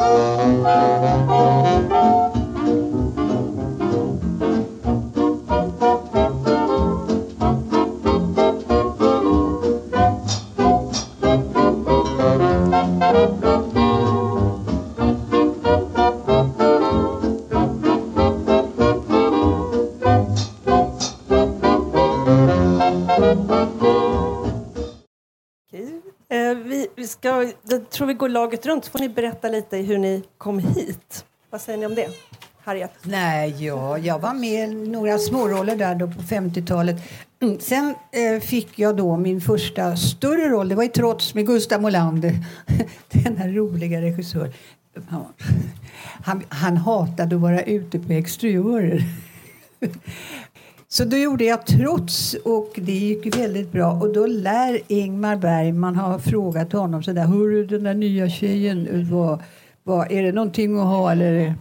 Okej. Tror vi går laget runt, så får ni berätta lite hur ni kom hit. Vad säger ni om det? Harriet? Nej, ja, jag var med i några småroller där då på 50-talet. Mm, sen eh, fick jag då min första större roll. Det var i Trots med Gustav Molander. Den här roliga regissören. Han, han hatade att vara ute på exteriörer. Så då gjorde jag Trots och det gick ju väldigt bra. Och då lär Ingmar Bergman ha frågat honom så där. Hörru den där nya tjejen, vad, vad, är det någonting att ha eller?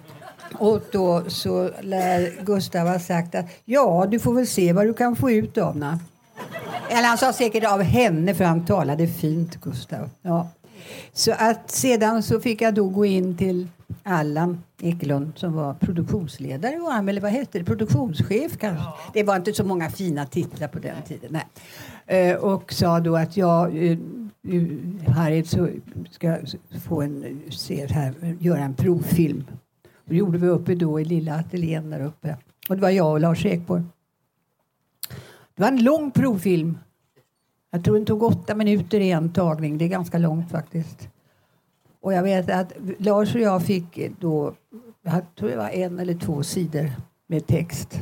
Och då så lär Gustav ha sagt att ja, du får väl se vad du kan få ut av henne. Eller han sa säkert av henne för han talade fint Gustav. Ja. Så att sedan så fick jag då gå in till Allan Ekelund som var produktionsledare var han, eller vad hette det? Produktionschef kanske. Det var inte så många fina titlar på den tiden. Nej. Eh, och sa då att jag eh, eh, Harriet så ska få en, se här, göra en provfilm. Och det gjorde vi uppe då i lilla ateljén där uppe. Och det var jag och Lars Ekborg. Det var en lång provfilm. Jag tror den tog åtta minuter i en tagning. Det är ganska långt faktiskt. Och jag vet att Lars och jag fick då, jag tror det var en eller två sidor med text.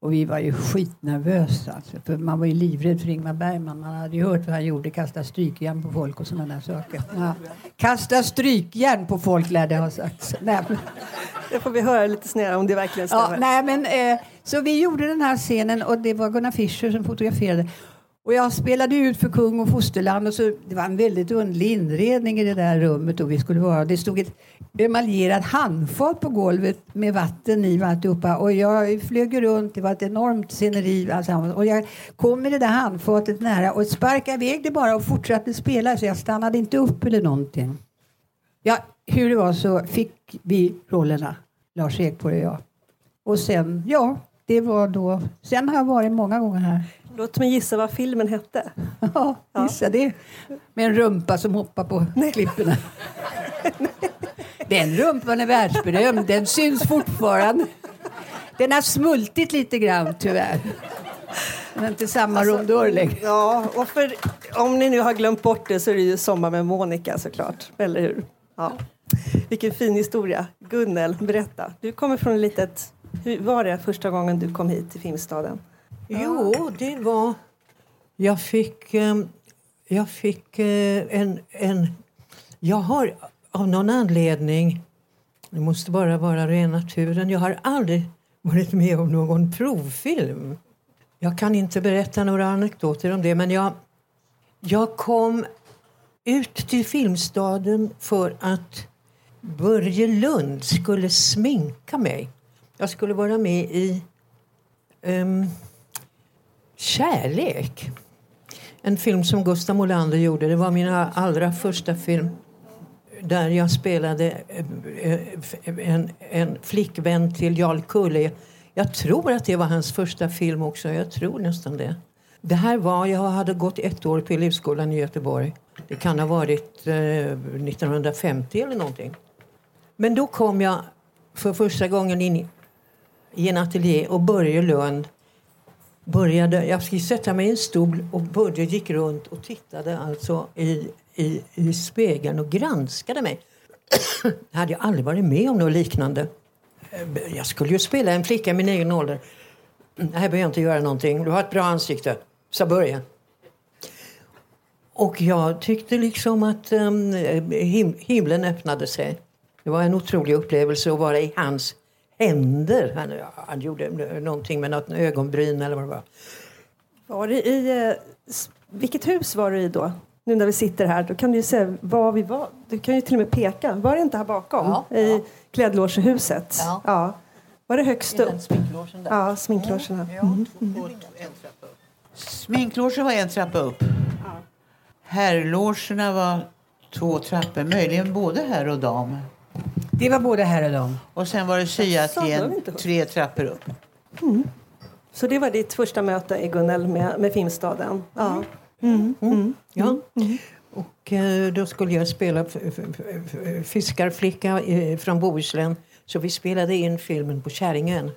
Och vi var ju skitnervösa. Alltså, för man var ju livrädd för Ingmar Bergman. Man hade ju hört vad han gjorde. Kasta strykjärn på folk och sådana där saker. Ja. Kasta strykjärn på folk lärde jag ha sagt. Nej, men- Det får vi höra lite snarare om det verkligen stämmer. Ja, nej, men, eh, så vi gjorde den här scenen och det var Gunnar Fischer som fotograferade. Och jag spelade ut för kung och fosterland och så, det var en väldigt underlig inredning i det där rummet. Och vi skulle vara, det stod ett emaljerat handfat på golvet med vatten i och alltihopa. Och jag flög runt, det var ett enormt sceneri. Och jag kom med det där handfatet nära och sparkade iväg det bara och fortsatte spela så jag stannade inte upp eller någonting. Ja, hur det var så fick vi rollerna, Lars Ekborg och jag. Och sen, ja, det var då... Sen har jag varit många gånger här. Låt mig gissa vad filmen hette. Ja, gissa det. Med en rumpa som hoppar på klipporna. Den rumpan är världsberömd. Den syns fortfarande. Den har smultit lite grann tyvärr. Den är inte samma rondör längre. Ja, och för, om ni nu har glömt bort det så är det ju Sommar med Monica såklart. Eller hur? Ja. Vilken fin historia. Gunnel, berätta. Du kommer från ett litet... Hur var det första gången du kom hit till Filmstaden? Jo, det var... Jag fick, ehm, jag fick eh, en, en... Jag har av någon anledning... Det måste bara vara ren naturen. Jag har aldrig varit med om någon provfilm. Jag kan inte berätta några anekdoter om det, men jag, jag kom ut till Filmstaden för att Börje Lund skulle sminka mig. Jag skulle vara med i um, Kärlek. En film som Gustav Molander gjorde. Det var min allra första film där jag spelade eh, eh, en, en flickvän till Jarl Kulle. Jag tror att det var hans första film också. Jag tror nästan det. Det här var, jag hade gått ett år på Elevskolan i Göteborg. Det kan ha varit eh, 1950 eller någonting. Men då kom jag för första gången in i en ateljé och Börje Lund började, jag skulle sätta mig i en stol och Börje gick runt och tittade alltså i, i, i spegeln och granskade mig. jag hade jag aldrig varit med om något liknande. Eh, jag skulle ju spela en flicka i min egen ålder. Det här behöver jag inte göra någonting. Du har ett bra ansikte, sa Börje. Och jag tyckte liksom att um, him himlen öppnade sig. Det var en otrolig upplevelse att vara i hans händer. Han, han gjorde någonting med något ögonbryn eller vad det var. Var det i, eh, vilket hus var du i då? Nu när vi sitter här, då kan du ju säga var vi var. Du kan ju till och med peka. Var det inte här bakom? Ja, I klädlogehuset? Ja. Var det högst upp? sminklogen Ja, sminklogen. här. Mm. Sminklogen var en trappa upp. Herrlogerna var två trappor, möjligen både herr och dam. Det var både här och dam. Och sen var det hört. tre trappor upp. Så det var ditt första möte i Gunnel med, med Filmstaden? Ja. Ja. Och eh, då skulle jag spela fiskarflicka eh, från Bohuslän. Så vi spelade in filmen på Käringön.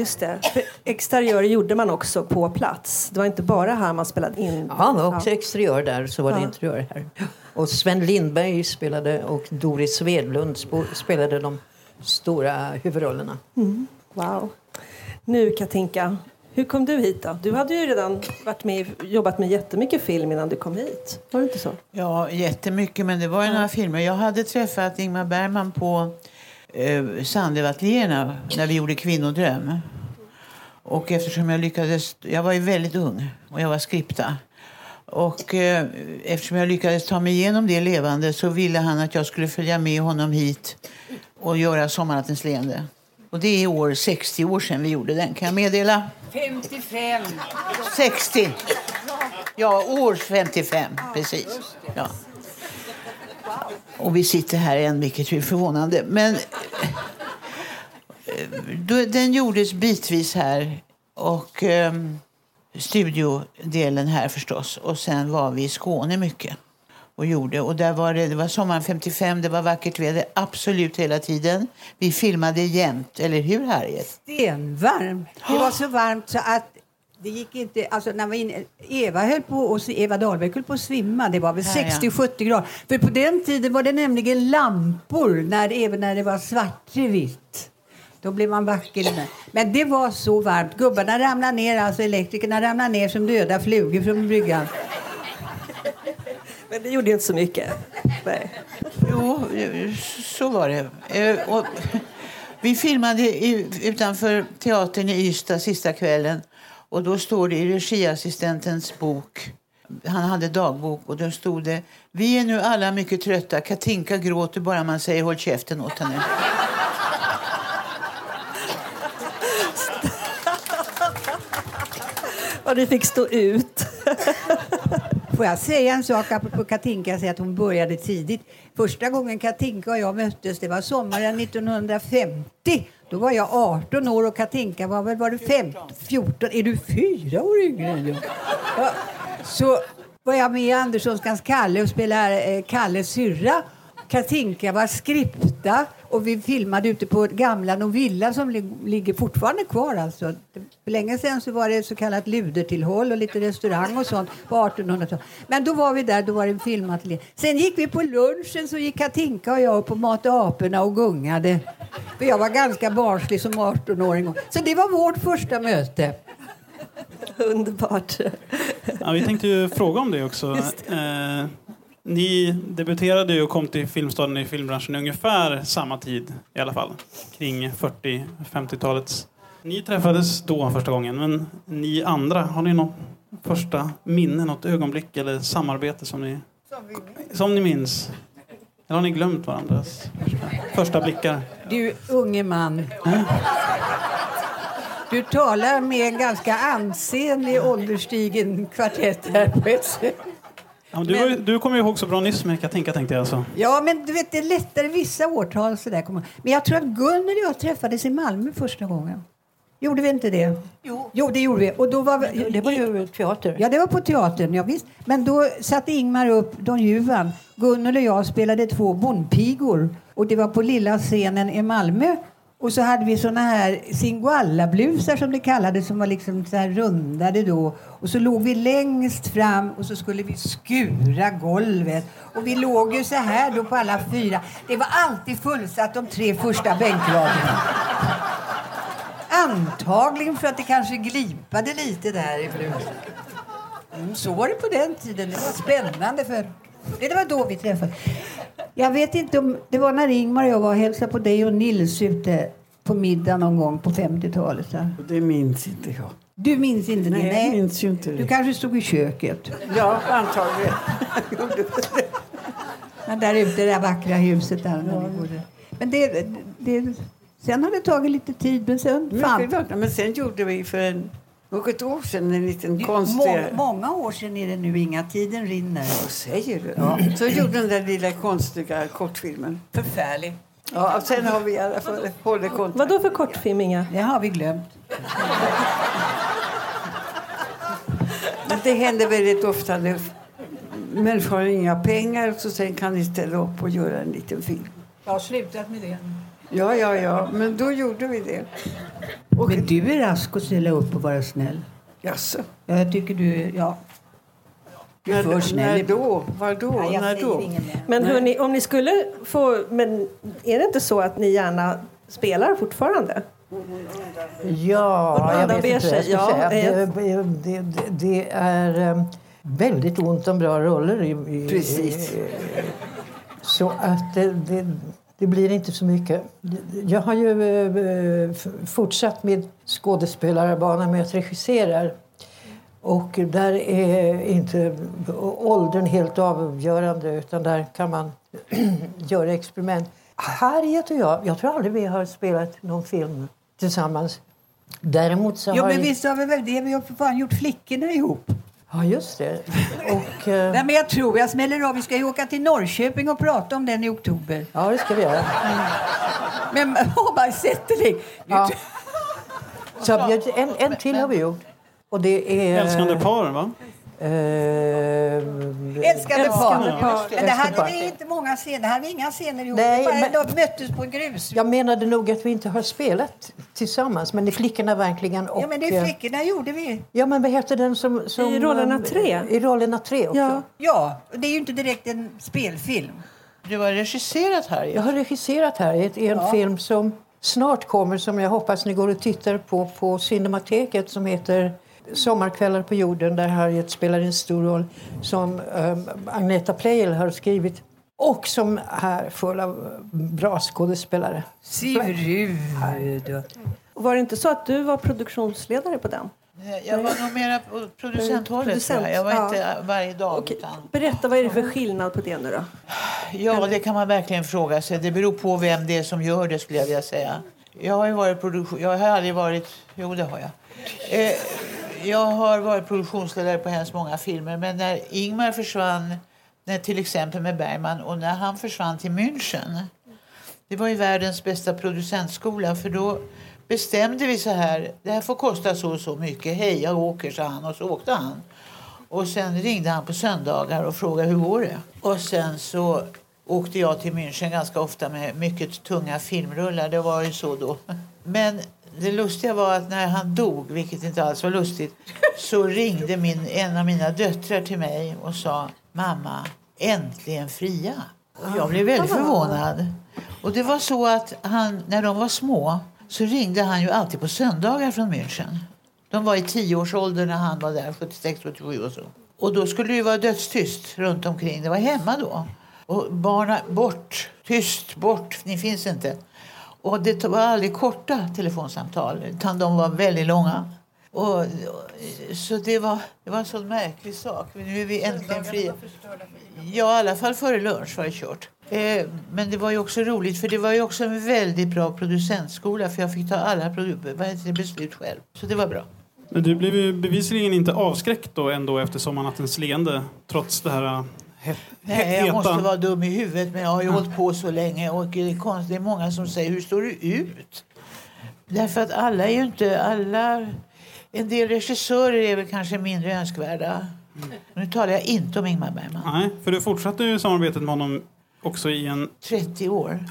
Just det. För exteriörer gjorde man också på plats. Det var inte bara här man spelade in. Ja, det var också exteriör där, så var det Ja. interiör här. Och Sven Lindberg spelade och Doris Svedlund spelade de stora huvudrollerna. Wow. Nu Katinka, hur kom du hit då? Du hade ju redan varit med, jobbat med jättemycket film innan du kom hit. Var det inte så? Ja, jättemycket, men det var ju några filmer. Jag hade träffat Ingmar Bergman på eh, Sandövateliérna när vi gjorde Kvinnodröm. Och eftersom jag lyckades, jag var ju väldigt ung och jag var skripta. Och eh, eftersom jag lyckades ta mig igenom det levande så ville han att jag skulle följa med honom hit och göra Sommarnattens leende. Och det är år 60 år sedan vi gjorde den, kan jag meddela. 55. 60! Ja, år 55, precis. Ja. Och vi sitter här än, vilket är förvånande. Men den gjordes bitvis här och eh, studiodelen här förstås. Och sen var vi i Skåne mycket och gjorde. Och där var det, det var sommaren 55, det var vackert väder absolut hela tiden. Vi filmade jämt, eller hur Harriet? Stenvarmt. Det var så varmt så att det gick inte, alltså när man inne, Eva höll på och Eva Dahlberg höll på att svimma. Det var väl Ja, ja. 60-70 grader. För på den tiden var det nämligen lampor, när, även när det var svartvitt. Då blev man vacker. Men det var så varmt. Gubbarna ramlade ner, alltså elektrikerna ramlade ner som döda flugor från bryggan. Men det gjorde inte så mycket. Nej. Jo, så var det. Eh, Och vi filmade utanför teatern i Ystad sista kvällen. Och då står det i regiassistentens bok, han hade dagbok, och då stod det Vi är nu alla mycket trötta. Katinka gråter bara man säger håll käften åt henne. Och du fick stå ut. Får jag säga en sak apropå Katinka, säger att hon började tidigt. Första gången Katinka och jag möttes, det var sommaren 1950. Då var jag 18 år och Katinka var väl var du 15, 14? Är du fyra år yngre än jag? Ja, så var jag med i Anderssonskans Kalle och spelade eh, Kalles syrra. Katinka var skripta och vi filmade ute på gamla Novilla som lig- ligger fortfarande kvar. Alltså. För länge sedan så var det så kallat ludertillhåll och lite restaurang och sånt på 1800-talet. Men då var vi där, då var det en filmateljé. Sen gick vi på lunchen så gick Katinka och jag upp och matade aporna och gungade. För jag var ganska barnslig som 18-åring. Så det var vårt första möte. Underbart. Ja, vi tänkte ju fråga om det också. Eh, ni debuterade ju och kom till Filmstaden i filmbranschen ungefär samma tid i alla fall. Kring 40-50-talets. Ni träffades då första gången, men ni andra, har ni något första minne, något ögonblick eller samarbete som ni, som ni minns? Eller har ni glömt varandras första, blickar? Du unge man. Du talar med en ganska ansenlig ålderstigen kvartett här på ett sätt. Ja, men du, ju- du kommer ju ihåg så bra nyss med Katinka tänkte jag. Så. Ja, men du vet, det är lättare vissa årtal. Så där kommer. Men jag tror att Gunnel och jag träffades i Malmö första gången. Gjorde vi inte det? Jo. Jo, det gjorde vi. Och då var vi, Det var ju teater. Ja, det var på teatern. Ja, visst. Men då satte Ingmar upp Don Juan. Gunnel och jag spelade två bondpigor. Och det var på lilla scenen i Malmö. Och så hade vi såna här singoalla-blusar som det kallades som var liksom så här rundade då. Och så låg vi längst fram och så skulle vi skura golvet. Och vi låg ju så här då på alla fyra. Det var alltid fullsatt de tre första bänkraderna. Antagligen för att det kanske glipade lite där i blusen. Mm, så var det på den tiden. Det var spännande. för Det var då vi träffades. Jag vet inte om det var när Ingmar och jag var och hälsade på dig och Nils ute på middag någon gång på 50-talet. så. Det minns inte jag. Du minns inte det? Nej, jag minns inte Du det. kanske stod i köket. Ja, antagligen. Men där ute, det där vackra huset där. Bodde. Men det, det, sen har det tagit lite tid. Men sen vackert. Men sen gjorde vi för en Något år sedan, en liten konstig... må, många år sedan är det nu, Inga. Tiden rinner. Vad säger du? Ja. Så gjorde den där lilla konstiga kortfilmen. Förfärlig. Ja, och sen har vi i alla fall hållit kontakt. Vad då för kortfilm, Inga? Det har vi glömt. Det händer väldigt ofta när människor har inga pengar så sen kan ni ställa upp och göra en liten film. Jag har slutat med det. Ja, ja, ja, men då gjorde vi det. Och, Men du är rask att ställa upp och vara snäll. jaså, Ja, jag tycker du... Ja. Du är för snäll. när då? Var då? Nej, när då? Men hörni, om ni skulle få... Men är det inte så att ni gärna spelar fortfarande? Ja, Och jag vet inte jag ska ja, säga. eh. Det, det, det, är eh, väldigt ont om bra roller. I, i, Precis. i- så att det, det, det blir inte så mycket. Jag har ju eh, fortsatt med skådespelarbanan med att regissera. Och där är inte åldern helt avgörande utan där kan man göra experiment. Harriet och jag, jag tror aldrig vi har spelat någon film tillsammans. Däremot så Jo, har... men visst har vi väl det? Vi har för fan gjort Flickorna ihop. Ja, just det. Och, eh, Nej, men jag tror jag smäller av. Vi ska ju åka till Norrköping och prata om den i oktober. ja, det ska vi göra. Men Håberg Zetterling. Ja. Så vi har, en, en till har vi gjort. Och det är... Älskande par, va? Eh, Älskade Älskande par. Men det hade vi inte många scener. Det hade vi inga scener ihop. Nej, men- de möttes på grus. Jag menade nog att vi inte har spelat tillsammans, men det är flickorna verkligen. Och, Ja, men det är eh, flickorna gjorde vi. Ja, men vad heter den som... som I rollerna eh, tre? I rollerna tre också. Ja. Ja, det är ju inte direkt en spelfilm. Du har regisserat Harriet. Jag har regisserat här i en film som snart kommer som jag hoppas ni går och tittar på på Cinemateket som heter Sommarkvällar på jorden där Harriet spelar en stor roll som um, Agneta Pleijel har skrivit och som är full av bra skådespelare. Sivrud. Och Var det inte så att du var produktionsledare på den? Jag var nog mera på producenthållet. Producent, jag. jag var ja. inte varje dag. Okej, Utan, Berätta, vad är det för skillnad på det nu då? ja, det kan man verkligen fråga sig. Det beror på vem det är som gör det skulle jag vilja säga. Jag har ju varit produktion... Jag har aldrig varit... Jo, det har jag. Eh, jag har varit produktionsledare på hemskt många filmer. Men när Ingmar försvann, när, till exempel med Bergman, och när han försvann till München. Det var ju världens bästa producentskola. För då bestämde vi så här. Det här får kosta så och så mycket. Hej, jag åker, sa han. Och så åkte han. Och sen ringde han på söndagar och frågade hur går det. Och sen så åkte jag till München ganska ofta med mycket tunga filmrullar. Det var ju så då. Men det lustiga var att när han dog, vilket inte alls var lustigt, så ringde min, en av mina döttrar till mig och sa Mamma, äntligen fria. Och jag blev väldigt förvånad. Och det var så att han, när de var små så ringde han ju alltid på söndagar från München. De var i tioårsåldern när han var där, 76, 77 och så. Och då skulle det ju vara dödstyst runt omkring. Det var hemma då. Och barna, bort, tyst, bort, ni finns inte. Och det var aldrig korta telefonsamtal, utan de var väldigt långa. Och, så det var, det var en sån märklig sak. Nu är vi äntligen fria. Ja, i alla fall före lunch var det kört. Eh, men det var ju också roligt för det var ju också en väldigt bra producentskola för jag fick ta alla beslut själv. Så det var bra. Men du blev ju bevisligen inte avskräckt då ändå efter Sommarnattens leende trots det här Nej, jag måste vara dum i huvudet men jag har ju hållit på så länge och det är konstigt. Det är många som säger hur står du ut? Därför att alla är ju inte alla. En del regissörer är väl kanske mindre önskvärda. Nu talar jag inte om Ingmar Bergman. Nej, för du fortsatte ju samarbetet med honom också i en 30 år.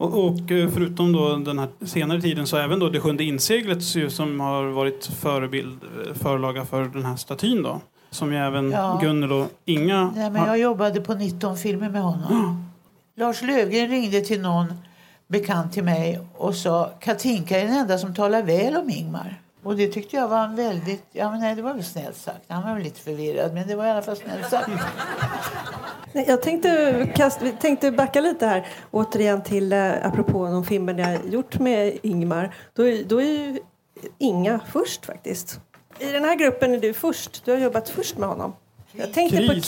Och, och eh, förutom då den här senare tiden så även då Det sjunde inseglet som har varit förebild, eh, förlaga för den här statyn då. Som ju även Ja. Gunnel och Inga Nej, men jag jobbade på 19 filmer med honom. Lars Löfgren ringde till någon bekant till mig och sa Katinka är den enda som talar väl om Ingmar. Och det tyckte jag var en väldigt... Ja, men nej, det var väl snällt sagt. Han var väl lite förvirrad, men det var i alla fall snällt sagt. Nej, Jag tänkte, kast, vi tänkte backa lite här återigen till eh, apropå de filmer ni har gjort med Ingmar. Då, är- då är ju Inga först faktiskt. I den här gruppen är du först. Du har jobbat först med honom. Jag tänkte på Kris.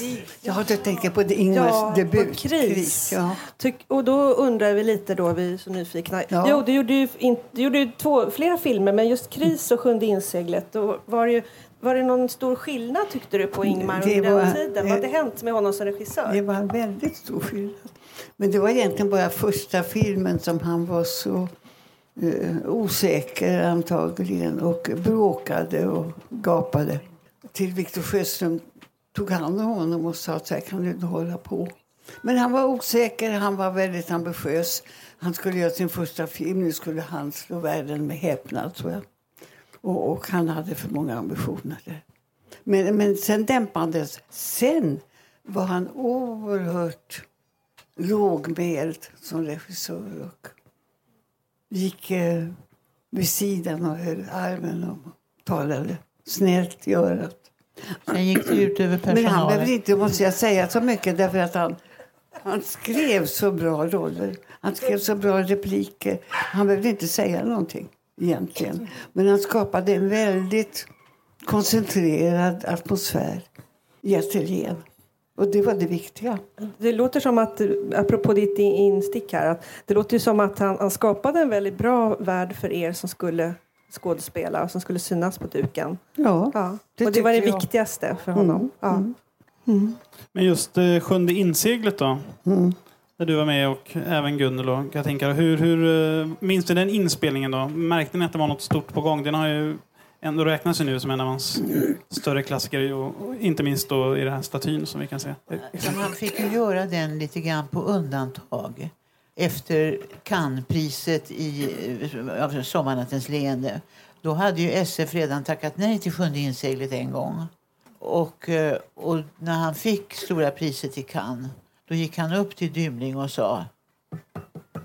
kris. Ja, du tänker på det Ingmars Ja, på debut. Kris. ja. Och då undrar vi lite då, vi är så nyfikna. Ja. Jo, du gjorde ju, in, du gjorde ju två, flera filmer, men just Kris och Sjunde inseglet. Då var, det ju, var det någon stor skillnad tyckte du på Ingmar Det under var- den tiden? Vad hade hänt med honom som regissör? Det var en väldigt stor skillnad. Men det var egentligen bara första filmen som han var så eh, osäker antagligen och bråkade och gapade. Till Victor Sjöström tog hand om honom och sa att så här kan du inte hålla på. Men han var osäker, han var väldigt ambitiös. Han skulle göra sin första film, nu skulle han slå världen med häpnad tror jag. Och, och han hade för många ambitioner där. Men, men sen dämpades. Sen var han oerhört lågmäld som regissör och gick eh, vid sidan och höll armen och talade snällt i örat. Sen gick det ut över Men han personalen. behövde inte, måste jag säga, så mycket därför att han, han skrev så bra roller. Han skrev så bra repliker. Han behövde inte säga någonting egentligen. Men han skapade en väldigt koncentrerad atmosfär i ateljén. Och det var det viktiga. Det låter som att, apropå ditt in- instick här, att det låter ju som att han, han skapade en väldigt bra värld för er som skulle skådespela och som skulle synas på duken. Ja, Ja. Det och det var det jag. viktigaste för honom. Ja. Men just eh, Sjunde inseglet då? Mm. Där du var med och även Gunnel och Katinka. Hur, hur eh, minns du den inspelningen då? Märkte ni att det var något stort på gång? Den har ju ändå räknas nu som en av hans större klassiker och, inte minst då i den här statyn som vi kan se. Han fick ju göra den lite grann på undantag efter Cannespriset i av Sommarnattens leende. Då hade ju SF redan tackat nej till Sjunde inseglet en gång. Och, eh, och när han fick stora priset i Cannes då gick han upp till Dymling och sa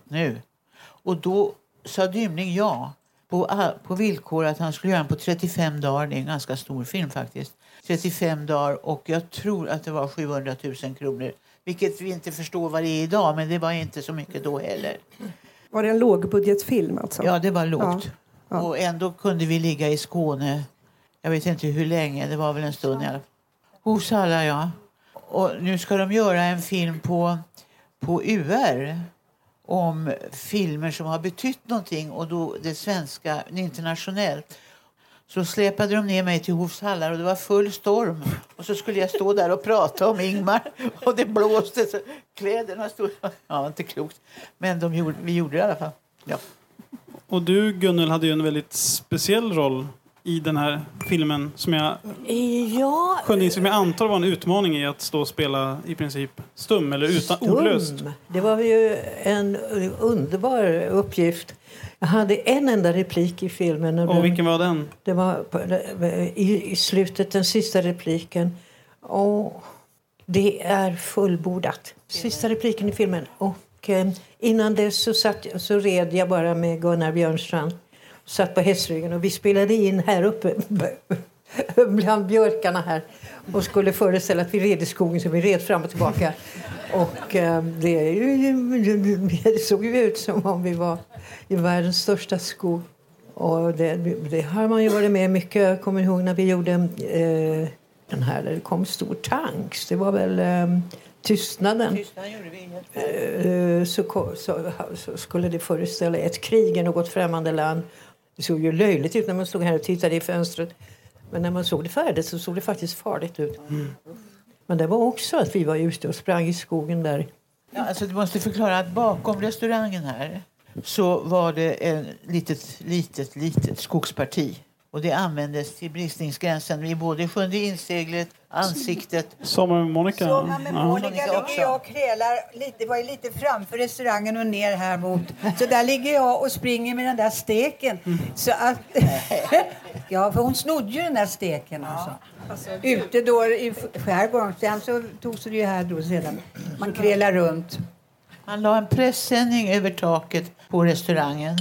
nu. Och då sa Dymling ja på, a- på villkor att han skulle göra den på 35 dagar. Det är en ganska stor film faktiskt. 35 dagar och jag tror att det var 700 000 kronor. Vilket vi inte förstår vad det är idag men det var inte så mycket då heller. Var det en lågbudgetfilm alltså? Ja, det var lågt. Ja. Ja. Och ändå kunde vi ligga i Skåne. Jag vet inte hur länge, det var väl en stund i alla fall. Hos alla, ja. Och nu ska de göra en film på, på UR om filmer som har betytt någonting och då det svenska internationellt. Så släpade de ner mig till Hovs hallar och det var full storm. Och så skulle jag stå där och prata om Ingmar och det blåste så kläderna stod... Ja, inte klokt. Men de gjorde, vi gjorde det i alla fall. Ja. Och du Gunnel hade ju en väldigt speciell roll i den här filmen som jag, Ja, inseglet, som jag antar var en utmaning i att stå och spela i princip stum eller utan, ordlöst. Stum. Det var ju en underbar uppgift. Jag hade en enda replik i filmen. Och Och den- vilken var den? Det var i, i slutet, den sista repliken. Och det är fullbordat. Sista repliken i filmen. Och eh, innan dess så, satt, så red jag bara med Gunnar Björnstrand. Satt på hästryggen och vi spelade in här uppe bland björkarna här och skulle föreställa att vi red i skogen så vi red fram och tillbaka. Och eh, det, det såg ju ut som om vi var i världens största skog. Och det, det har man ju varit med mycket. Jag kommer ihåg när vi gjorde eh, den här där det kom stor tanks. Det var väl eh, Tystnaden. Tystnaden helt Eh, så, så, så skulle det föreställa ett krig i något främmande land. Det såg ju löjligt ut när man stod här och tittade i fönstret. Men när man såg det färdigt så såg det faktiskt farligt ut. Men det var också att vi var ute och sprang i skogen där. Ja, alltså du måste förklara att bakom restaurangen här så var det ett litet, litet, litet skogsparti. Och det användes till bristningsgränsen vid både sjunde inseglet, ansiktet. Sommar med Monica. Sommar med Ja. Monica också. ligger jag och krälar lite, var lite framför restaurangen och ner här mot. Så där ligger jag och springer med den där steken. Så att, ja, för hon snodde ju den där steken alltså. Ute då i skärgården. Sen så togs det ju här då sedan. Man krälar runt. Han la en pressändning över taket på restaurangen.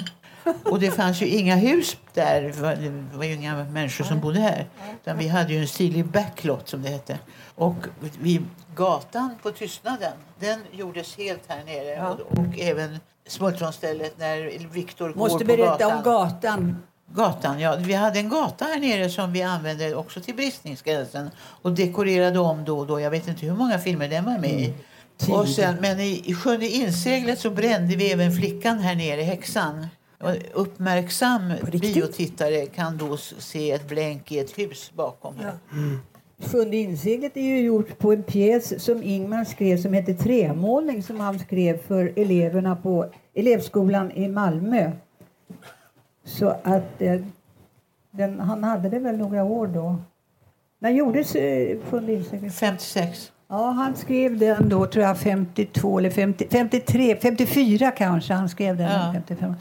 Och det fanns ju inga hus där. Det var, ju inga människor som bodde här. Utan vi hade ju en stilig backlot som det hette. Och vi, gatan på Tystnaden, den gjordes helt här nere. Och, och även smultronstället när Viktor går Måste på berätta gatan. om gatan. Gatan, ja. Vi hade en gata här nere som vi använde också till bristningsgränsen och dekorerade om då och då. Jag vet inte hur många filmer den var med i. Och sen, men i, i Sjunde inseglet så brände vi även flickan här nere, häxan. Och uppmärksam biotittare kan då se ett blänk i ett hus bakom. här. Sjunde inseglet är ju gjort på en pjäs som Ingmar skrev som hette Trämålning som han skrev för eleverna på elevskolan i Malmö. Så att eh, den, han hade det väl några år då. När gjordes eh, Sjunde inseglet? 56. Ja, han skrev den då tror jag 52 eller 50, 53, 54 kanske han skrev den. Ja. 55.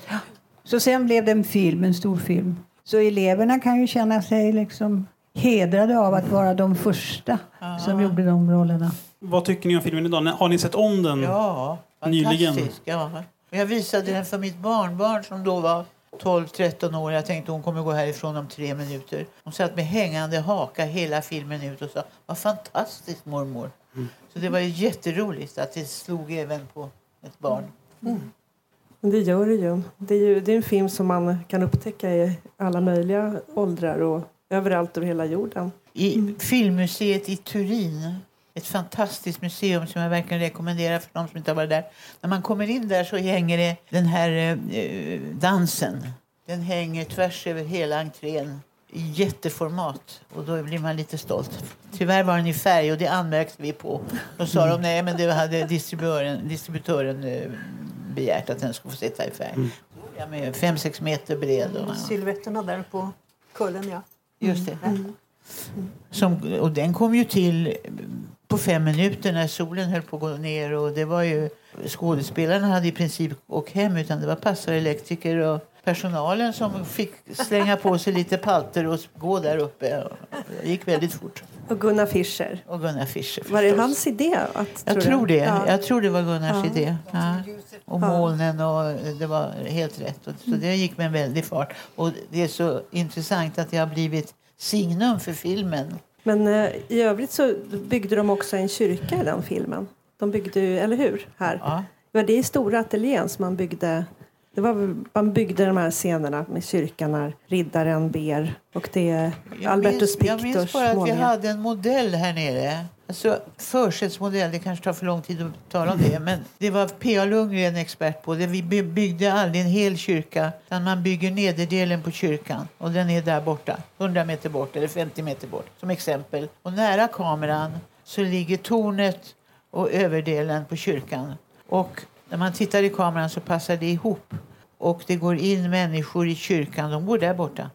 Så sen blev det en film, en stor film. Så eleverna kan ju känna sig liksom hedrade av att vara de första som gjorde de rollerna. Vad tycker ni om filmen idag? Har ni sett om den? Ja, Nyligen. fantastisk. Ja. Och Jag visade den för mitt barnbarn som då var 12-13 år. Jag tänkte hon kommer gå härifrån om tre minuter. Hon satt med hängande haka hela filmen ut och sa vad fantastiskt mormor. Så det var ju jätteroligt att det slog även på ett barn. Men det gör det ju. Det är, ju, det är en film som man kan upptäcka i alla möjliga åldrar och överallt över hela jorden. I Filmmuseet i Turin, ett fantastiskt museum som jag verkligen rekommenderar för de som inte har varit där. När man kommer in där så hänger det den här eh, dansen. Den hänger tvärs över hela entrén i jätteformat och då blir man lite stolt. Tyvärr var den i färg och det anmärkte vi på. Då sa de nej men det hade distributören, distributören eh, begärt att den skulle få sitta i färg. Ja, med fem sex meter bred. Och, Silhuetterna där på kullen, ja. Just det. Som, och den kom ju till på fem minuter när solen höll på att gå ner. Och det var ju, skådespelarna hade i princip åkt hem utan det var passare, elektriker och personalen som fick slänga på sig lite palter och gå där uppe. Det gick väldigt fort. Och Gunnar Fischer. Och Gunnar Fischer Var det hans idé? Att, Jag du? tror det. Ja. Jag tror det var Gunnars Ja. idé. Ja. Och molnen och det var helt rätt. Så det gick med en väldig fart. Och det är så intressant att det har blivit signum för filmen. Men eh, i övrigt så byggde de också en kyrka i den filmen. De byggde ju, eller hur? Här. Ja. Det var det i stora ateljén som man byggde. Det var, man byggde de här scenerna med kyrkan när riddaren ber. Och det är Jag Albertus minns, jag minns Pictors bara att vi målningar. hade en modell här nere. Alltså försättsmodell, det kanske tar för lång tid att tala om det. Men det var P.A. Lundgren expert på. Det. Vi by- byggde aldrig en hel kyrka. Utan man bygger nederdelen på kyrkan. Och den är där borta. 100 meter bort eller 50 meter bort. Som exempel. Och nära kameran så ligger tornet och överdelen på kyrkan. Och när man tittar i kameran så passar det ihop. Och det går in människor i kyrkan. De går där borta.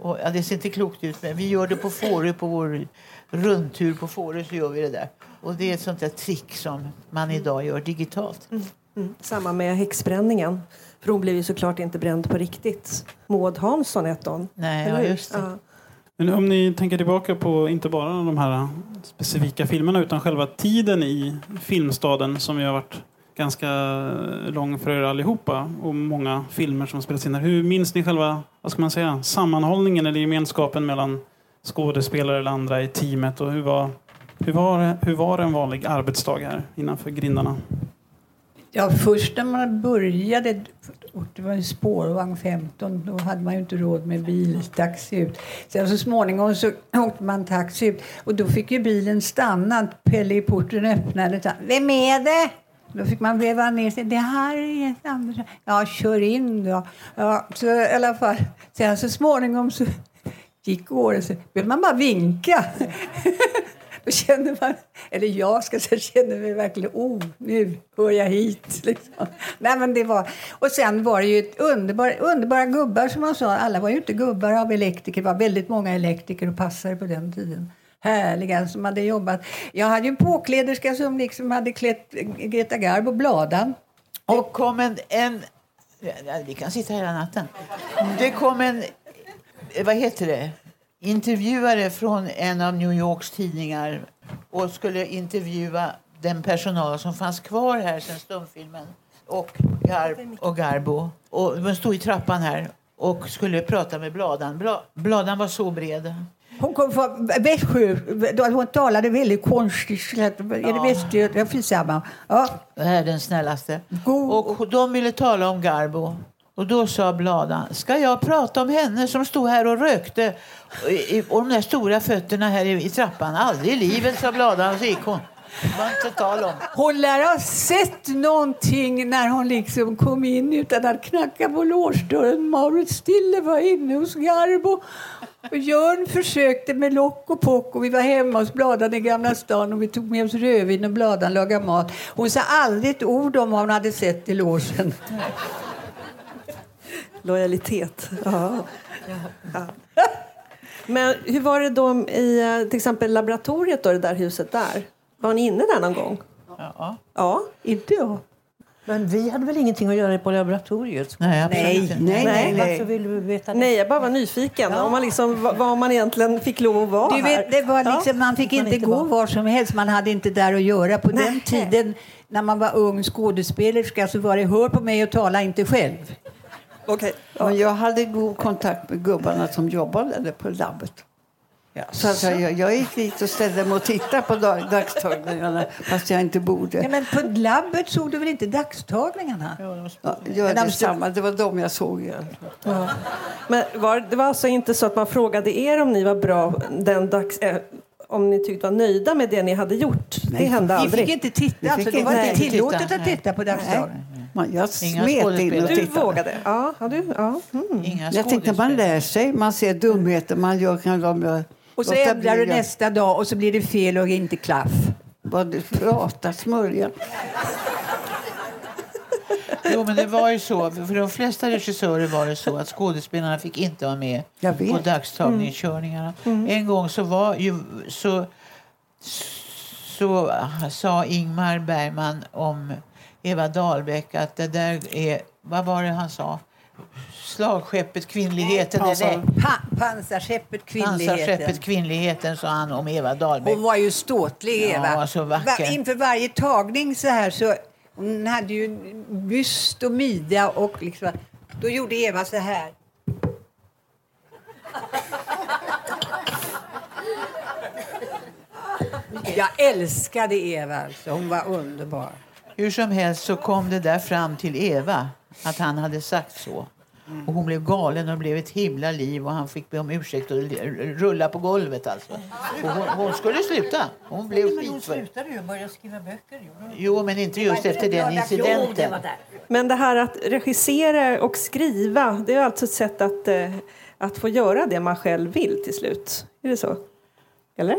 Och, ja, det ser inte klokt ut, men vi gör det på Fårö, på vår rundtur på Fårö så gör vi det där. Och det är ett sånt där trick som man idag gör digitalt. Mm. Samma med häxbränningen. För hon blev ju såklart inte bränd på riktigt. Maud Hansson hette hon. Nej, ja, just det. Ja. Men om ni tänker tillbaka på inte bara de här specifika filmerna utan själva tiden i filmstaden som ju har varit ganska lång för er allihopa och många filmer som spelats in här. Hur minns ni själva vad ska man säga, sammanhållningen eller gemenskapen mellan skådespelare eller andra i teamet och hur var, hur var, hur var en vanlig arbetsdag här innanför grindarna? Ja, först när man började, och det var ju spårvagn 15, då hade man ju inte råd med bil, taxi ut. Sen så småningom så åkte man taxi ut och då fick ju bilen stanna. Pelle i porten öppnade och sa, Vem är det? Då fick man veva ner sig. Det här är Jens Andersson. Ja, kör in då. Ja, så i alla fall. Sen så småningom så gick året så behövde man bara vinka. Då känner man, eller jag ska säga, känner mig verkligen, oh, nu hör jag hit. Liksom. Nej, men det var, och sen var det ju ett underbar, underbara gubbar som man sa. Alla var ju inte gubbar av elektriker. Det var väldigt många elektriker och passare på den tiden. Härliga som hade jobbat. Jag hade ju en påkläderska som liksom hade klätt Greta Garbo bladan. Och kom en, en... Vi kan sitta hela natten. Det kom en... Vad heter det? Intervjuare från en av New Yorks tidningar och skulle intervjua den personal som fanns kvar här sen stumfilmen och, Gar och Garbo. Och de stod i trappan här och skulle prata med Bladan. Bla Bladan var så bred. Hon kom från Växjö. Hon talade väldigt konstigt. Är det Västergötland? Ja, samma. Ja. Det här är den snällaste. God. Och de ville tala om Garbo. Och då sa Bladan, ska jag prata om henne som stod här och rökte och de där stora fötterna här i, trappan? Aldrig i livet, sa Bladan. Så gick hon. Hon lär ha sett någonting när hon liksom kom in utan att knacka på låsdörren. Marit Stille var inne hos Garbo. Och Jörn försökte med lock och pock och vi var hemma hos Bladan i Gamla stan och vi tog med oss rödvin och Bladan lagade mat. Hon sa aldrig ett ord om vad hon hade sett i låsen. Lojalitet. Ja. Ja. Men hur var det då i eh, till exempel laboratoriet, då, det där huset där? Var ni inne där någon gång? Ja. Ja. Inte jag. Men vi hade väl ingenting att göra på laboratoriet? Nej, Nej. Nej, nej, Varför nej. vill du veta det? Nej, jag bara var nyfiken. Om man liksom, vad- man egentligen fick lov att vara Du vet, det var Ja. liksom, man fick man inte inte gå vara. var som helst. Man hade inte där att göra. På Nej. den tiden när man var ung skådespelerska så var det hör på mig och tala inte själv. Okej. Men jag hade god kontakt med gubbarna som jobbade på labbet. Så alltså, jag, jag gick dit och ställde mig och tittade på dag, dagstagningarna fast jag inte borde. Ja, men på labbet såg du väl inte dagstagningarna? Ja, de det samma. Det var de jag såg. fall. Men var, det var alltså inte så att man frågade er om ni var bra den dags... Eh, om ni tyckte var nöjda med det ni hade gjort? det hände Vi aldrig. fick inte titta. Vi Alltså, fick det var inte titta. tillåtet att Nej. titta på dagstagningar. Man, jag smet in och skådespelare. Du tittade. vågade? Ja. ja, du, ja. Mm. Inga Jag tänkte man lär sig, man ser dumheter, man gör kan de Och så ändrar du nästa dag och så blir det fel och inte klaff. Vad du pratar, smörja. Jo, men det var ju så. För de flesta regissörer var det så att skådespelarna fick inte vara med Jag vet. på dagstagningskörningarna. En gång så var ju så, så sa Ingmar Bergman om Eva Dahlbeck att det där är, vad var det han sa? Slagskeppet kvinnligheten. Eller nej, Pa pansarskeppet kvinnligheten. Pansarskeppet kvinnligheten sa han om Eva Dahlbeck. Hon var ju ståtlig, Ja, Eva. så vacker. Va- inför varje tagning så här så hon hade ju byst och midja och liksom, då gjorde Eva så här. Jag älskade Eva, alltså. hon var underbar. Hur som helst så kom det där fram till Eva att han hade sagt så. Och hon blev galen och det blev ett himla liv och han fick be om ursäkt och rulla på golvet alltså. Och hon, hon skulle sluta. Hon blev skitfull. slutade ju och började skriva böcker. Jo, men inte just efter den incidenten. Men det här att regissera och skriva, det är alltså ett sätt att, eh, att få göra det man själv vill till slut. Är det så? Eller?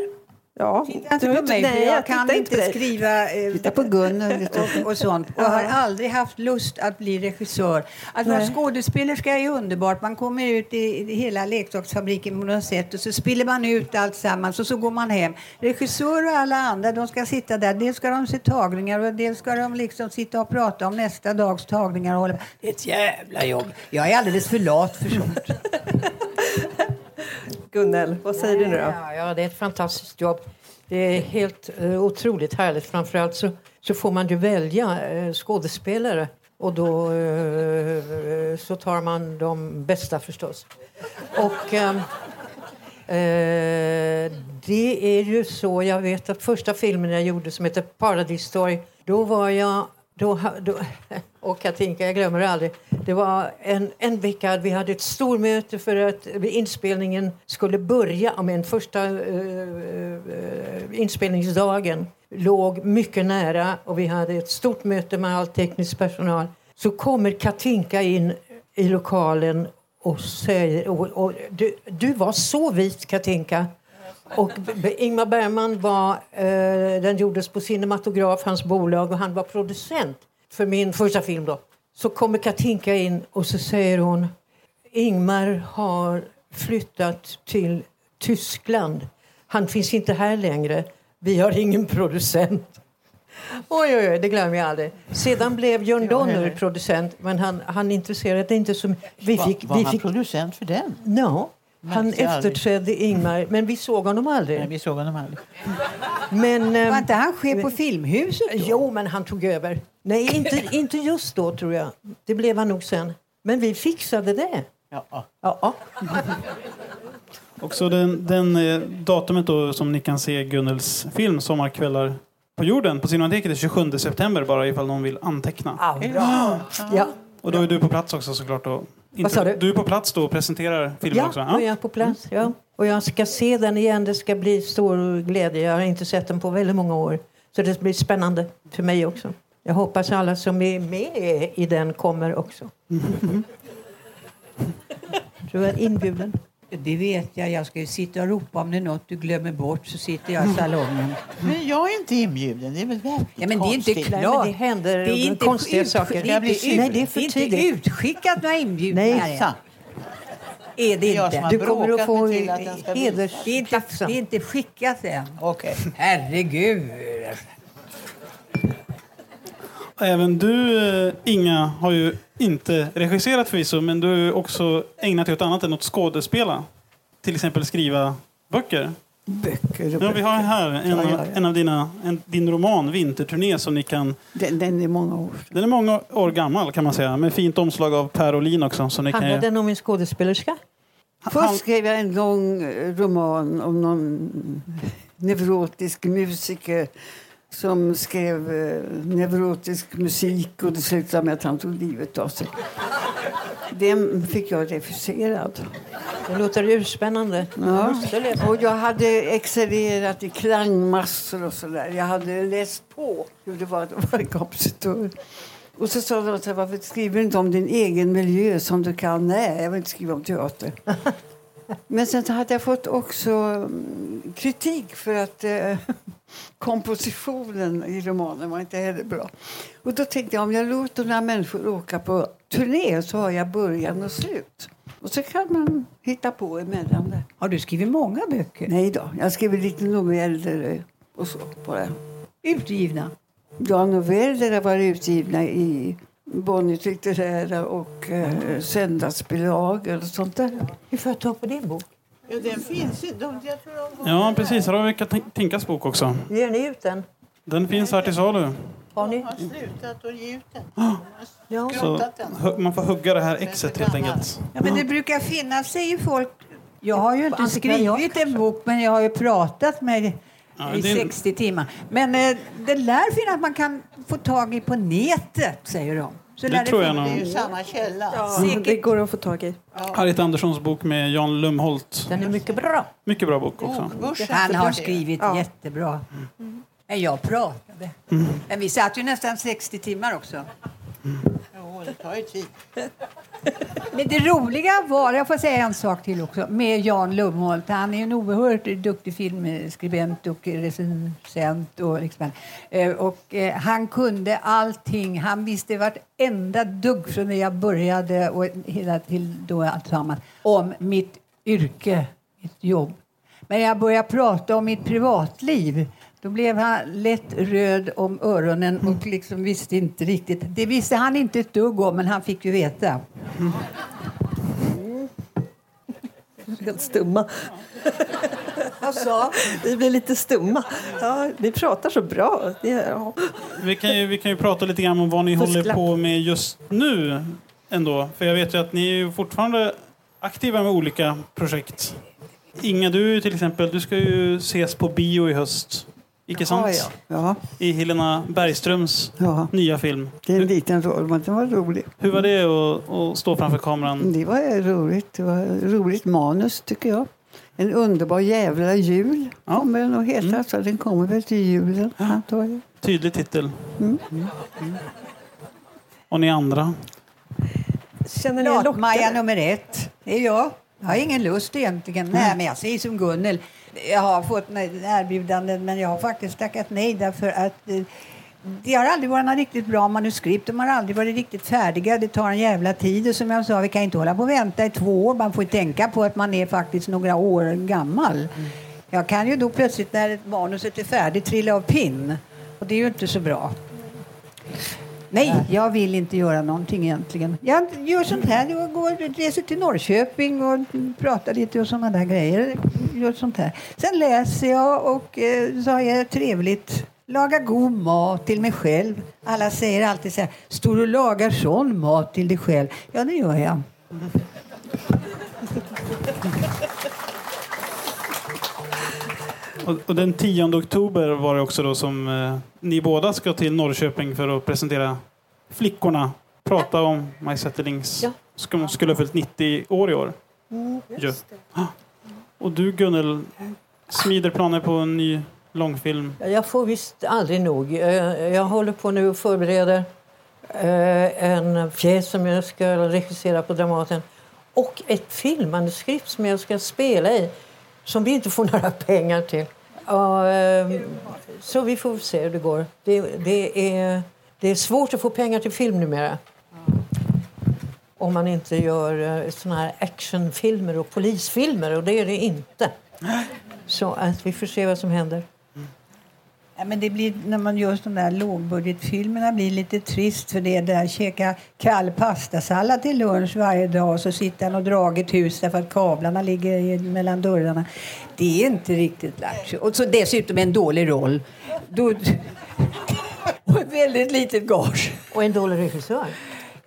Ja. Titta inte på mig, nej, för jag kan inte dig. skriva eh, Titta på Gunnar. och, och sånt. Och jag har aldrig haft lust att bli regissör. Att vara skådespelerska är underbart. Man kommer ut i, i hela leksaksfabriken på något sätt och så spiller man ut allt sammans och så går man hem. Regissör och alla andra, de ska sitta där. Dels ska de se tagningar och dels ska de liksom sitta och prata om nästa dags tagningar. Och hålla. Det är ett jävla jobb. Jag är alldeles för lat för sånt. Gunnel, vad säger du nu då? Ja, ja, det är ett fantastiskt jobb. Det är helt eh, otroligt härligt. Framförallt så, så får man ju välja eh, skådespelare. Och då eh, så tar man de bästa förstås. Och ehm, eh, det är ju så, jag vet att första filmen jag gjorde som heter Paradise Story, då var jag då, då, och Katinka, jag glömmer det aldrig. Det var en, en vecka, vi hade ett stormöte för att inspelningen skulle börja. Men första eh, eh, inspelningsdagen låg mycket nära och vi hade ett stort möte med all teknisk personal. Så kommer Katinka in i lokalen och säger... Och, och, du, du var så vit, Katinka. Och Ingmar Bergman var, eh, den gjordes på Cinematograf, hans bolag, och han var producent för min första film. Då. Så kommer Katinka in och så säger hon Ingmar har flyttat till Tyskland. Han finns inte här längre. Vi har ingen producent. Oj, oj, oj, det glömmer jag aldrig. Sedan blev Jörn Donner producent, men han, han intresserade inte så Vi fick, var vi han fick, producent för den? no, han aldrig. efterträdde Ingmar, men vi såg honom Nej, aldrig. vi såg honom aldrig. Men, ehm, Var inte han chef på Filmhuset då? Jo, men han tog över. Nej, inte, inte just då, tror jag. Det blev han nog sen. Men vi fixade det. Ja, ja. Också den, den eh, datumet då som ni kan se Gunnels film Sommarkvällar på jorden på Cinemateket är 27 september bara ifall någon vill anteckna. Ja. ja. Och då är du på plats också såklart. Och inte, du? Är på plats då och presenterar filmen Ja, också? är jag på plats. Ja. Och jag ska se den igen. Det ska bli stor glädje. Jag har inte sett den på väldigt många år. Så det blir spännande för mig också. Jag hoppas alla som är med i den kommer också. Du är inbjuden. Det vet jag. Jag ska ju sitta och ropa om det är något du glömmer bort så sitter jag i salongen. Men jag är inte inbjuden. Det är väl väldigt Ja, men det är inte konstigt. klart. Nej, det händer Det är inte konstiga ut- saker. Det är inte, ut- Nej, det är för det är inte tidigt. utskickat några inbjudningar Nej. än. Sant. Är det inte? Du kommer att få mig till att den ska bli- heders... Det är inte, det är inte skickat än. Okej. Herregud. Även du, eh, Inga, har ju inte regisserat förvisso, men du har ju också ägnat dig åt annat än att skådespela. Till exempel skriva böcker. Böcker och Ja, vi böcker. har här en, Ja, ja, en av dina, en, din roman Vinterturné som ni kan... Den, den är många år. Den är många år gammal kan man säga, med fint omslag av Per Olin också. Som ni kan, Handlar den om en skådespelerska? Först skrev jag en lång eh, roman om någon neurotisk musiker som skrev eh, neurotisk musik och det slutade med att han tog livet av sig. Den fick jag refuserad. Det låter urspännande. Ja. Och jag hade excellerat i klangmassor och sådär. Jag hade läst på hur det var att vara kompositör. Och så sa de så här, varför skriver du inte om din egen miljö som du kan? Nej, jag vill inte skriva om teater. Men sen hade jag fått också mm, kritik för att eh, kompositionen i romanen var inte heller bra. Och då tänkte jag om jag låter några människor åka på turné så har jag början och slut. Och så kan man hitta på emellan där. Har du skrivit många böcker? Nej då, jag skriver lite noveller och så bara. Utgivna? Ja, noveller har varit utgivna i Bonniers litterära och eh, söndagsbilagor och sånt där. Hur får jag tag på din bok? Ja, den finns inte. De- Jag tror de har Ja, precis. Här har vi Tinkas bok också. Ger ni ut den? Den finns här till salu. Har ni? har slutat att ge ut den. Ja. Så Skrottat den. hu- man får hugga det här exet helt enkelt. Ja, men det brukar finnas, säger folk. Jag har ju inte skrivit en bok, men jag har ju pratat med Ja, i det är- 60 timmar. Men eh, det lär finnas att man kan få tag i på nätet, säger de. Så Det tror jag finnas- Det är nog. ju samma källa. Mm, det går att få tag i. Harriet Anderssons bok med Jan Lumholt. Den är mycket bra. Mycket bra bok också. Han har skrivit Ja. jättebra. Men Jag pratade. Men vi satt ju nästan 60 timmar också. Jo, det tar ju tid. Men det roliga var, jag får säga en sak till också, med Jan Lumholt. Han är en oerhört duktig filmskribent och recensent. Och, liksom, eh, och eh, han kunde allting. Han visste vartenda dugg från när jag började och hela till då alltsammans om mitt yrke, mitt jobb. Men när jag började prata om mitt privatliv då blev han lätt röd om öronen och liksom visste inte riktigt. Det visste han inte ett dugg om, men han fick ju veta. Helt stumma. Vad sa? Vi blir lite stumma. Ja, ni pratar så bra. Det, ja. Vi kan, ju, vi kan ju prata lite grann om vad ni håller Fusklapp. på med just nu. ändå. För jag vet ju att ni är ju fortfarande aktiva med olika projekt. Inga, du till exempel, du ska ju ses på bio i höst. Icke sant? Ja, ja. ja, I Helena Bergströms ja. nya film. Det är en liten roll, men den var rolig. Hur var det att, att stå framför kameran? Det var roligt. Det var roligt manus, tycker jag. En underbar jävla jul Ja. kommer den att heta. Så den kommer väl till julen, antar jag. Tydlig titel. Mm. Och ni andra? Känner ni er Maja nummer ett. Det är jag. Jag har ingen lust egentligen. Nej, men jag säger som Gunnel. Jag har fått erbjudanden men jag har faktiskt tackat nej därför att eh, det har aldrig varit några riktigt bra manuskript. De har aldrig varit riktigt färdiga. Det tar en jävla tid. Och som jag sa, vi kan inte hålla på och vänta i två år. Man får ju tänka på att man är faktiskt några år gammal. Jag kan ju då plötsligt när manuset är färdigt trilla av pinn. Och det är ju inte så bra. Nej, jag vill inte göra någonting egentligen. Jag gör sånt här. Jag går, reser till Norrköping och pratar lite och sådana där grejer. Gör sånt här. Sen läser jag och eh, så har jag trevligt. Lagar god mat till mig själv. Alla säger alltid så här, står du och lagar sån mat till dig själv? Ja, det gör jag. Och, och den 10 oktober var det också då som eh, ni båda ska till Norrköping för att presentera Flickorna prata om Maj Zetterlings... Ja. Skulle ha fyllt 90 år i år. Ju. Ah. Och du Gunnel, smider planer på en ny långfilm. Jag får visst aldrig nog. Jag håller på nu och förbereder eh, en pjäs som jag ska regissera på Dramaten och ett filmmanuskript som jag ska spela i som vi inte får några pengar till. Ja, eh, Så vi får se hur det går. Det, det, är, det är svårt att få pengar till film numera om man inte gör eh, såna här actionfilmer och polisfilmer, och det är det inte. Så att vi får se vad som händer. Ja, men det blir, när man gör de där lågbudgetfilmerna blir lite trist för det är där käka kall pastasallad till lunch varje dag och så sitter han och drar ett hus därför att kablarna ligger i- mellan dörrarna. Det är inte riktigt lattjo. Och så dessutom en dålig roll. Då, väldigt litet gage. Och en dålig regissör.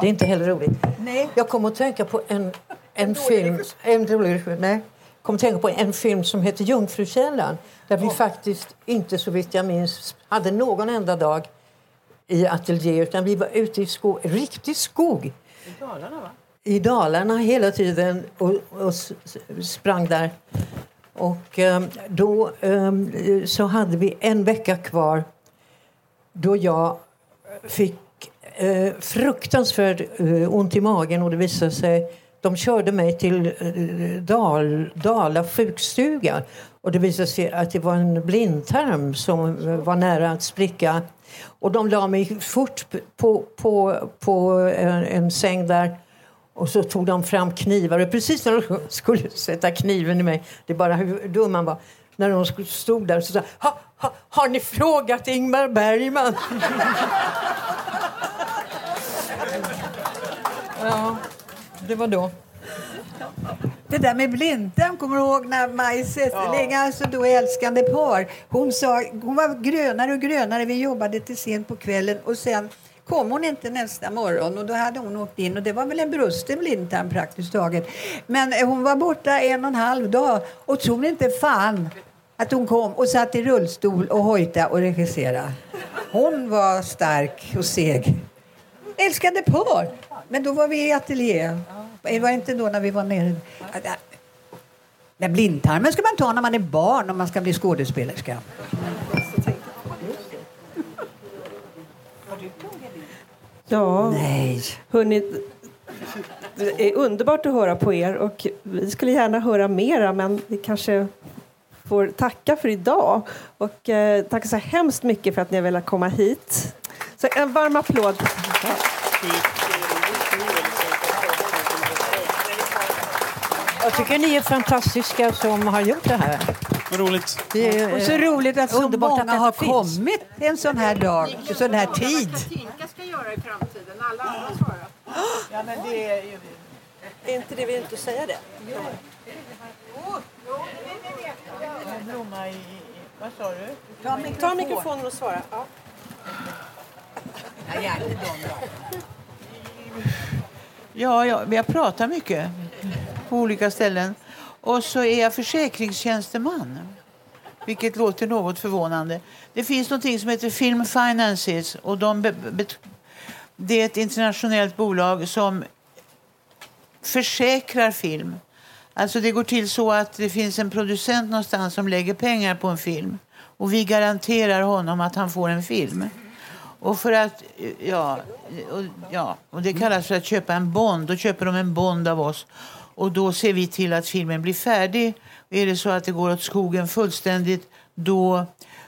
Det är inte heller roligt. Nej. Jag kommer att tänka på en, en film... En dålig regissör, nej. kom att tänka på en film som heter Jungfrukällan där vi faktiskt inte, så vitt jag minns, hade någon enda dag i ateljé utan vi var ute i skog, riktig skog. I Dalarna, va? I Dalarna hela tiden och, och sprang där. Och eh, då eh, så hade vi en vecka kvar då jag eh, fick eh, fruktansvärt eh, ont i magen och det visade sig de körde mig till eh, Dal, Dala sjukstuga. Och det visade sig att det var en blindtarm som eh, var nära att spricka. Och de la mig fort på, på, på en, en säng där. Och så tog de fram knivar. Och precis när de skulle sätta kniven i mig, det är bara hur dum man var, när de skulle- stod där så sa ha, ha, har ni frågat Ingmar Bergman? ja, det var då. Det där med blindtarm, kommer du ihåg när Maj Zetterling, alltså då älskande par, hon, sa, hon var grönare och grönare, vi jobbade till sent på kvällen och sen kom hon inte nästa morgon och då hade hon åkt in och det var väl en brusten blindtarm praktiskt taget. Men eh, hon var borta en och en halv dag och tror inte fan att hon kom och satt i rullstol och hojta och regissera. Hon var stark och seg. Älskade par! Men då var vi i ateljé. Det var inte då när vi var nere. Den blindtarmen ska man ta när man är barn om man ska bli skådespelerska. Ja, Nej. hörni, det är underbart att höra på er och vi skulle gärna höra mera men vi kanske får tacka för idag. Och eh, tacka så hemskt mycket för att ni har velat komma hit. Så en varm applåd. Jag tycker ni är fantastiska som har gjort det här. Vad roligt. Det är, Och så roligt att så att många detta har finns. kommit en sån här dag, en sån här tid. Göra i framtiden. Alla andra svarar. Är inte det vi inte säga det? Blomma i... Vad sa du? Ta mikrofonen och svara. Ja. Ja, ja, jag pratar mycket på olika ställen. Och så är jag försäkringstjänsteman. Vilket låter något förvånande. Det finns något som heter Film Finances. Och de det är ett internationellt bolag som försäkrar film. Alltså det går till så att det finns en producent någonstans som lägger pengar på en film. Och vi garanterar honom att han får en film. Och för att, ja, och, ja, och det kallas för att köpa en bond. Då köper de en bond av oss. Och då ser vi till att filmen blir färdig. Är det så att det går åt skogen fullständigt, då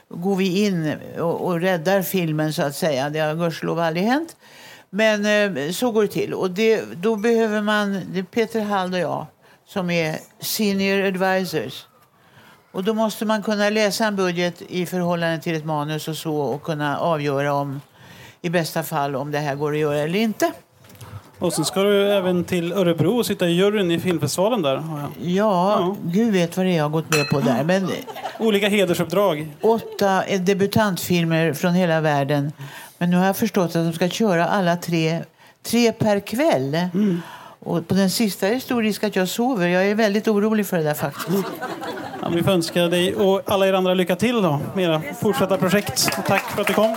går vi in och, och räddar filmen så att säga. Det har gudskelov aldrig hänt. Men eh, så går det till. Och det, då behöver man, det är Peter Hall och jag som är senior advisors. Och då måste man kunna läsa en budget i förhållande till ett manus och så och kunna avgöra om i bästa fall om det här går att göra eller inte. Och sen ska du även till Örebro och sitta i juryn i filmfestivalen där. Ja, Ja. Gud vet vad det är jag har gått med på där. Men Olika hedersuppdrag. åtta eh, debutantfilmer från hela världen. Men nu har jag förstått att de ska köra alla tre, tre per kväll. Och på den sista är det stor risk att jag sover. Jag är väldigt orolig för det där faktiskt. Ja, vi får önska dig och alla er andra lycka till då med era fortsatta projekt. Och tack för att du kom.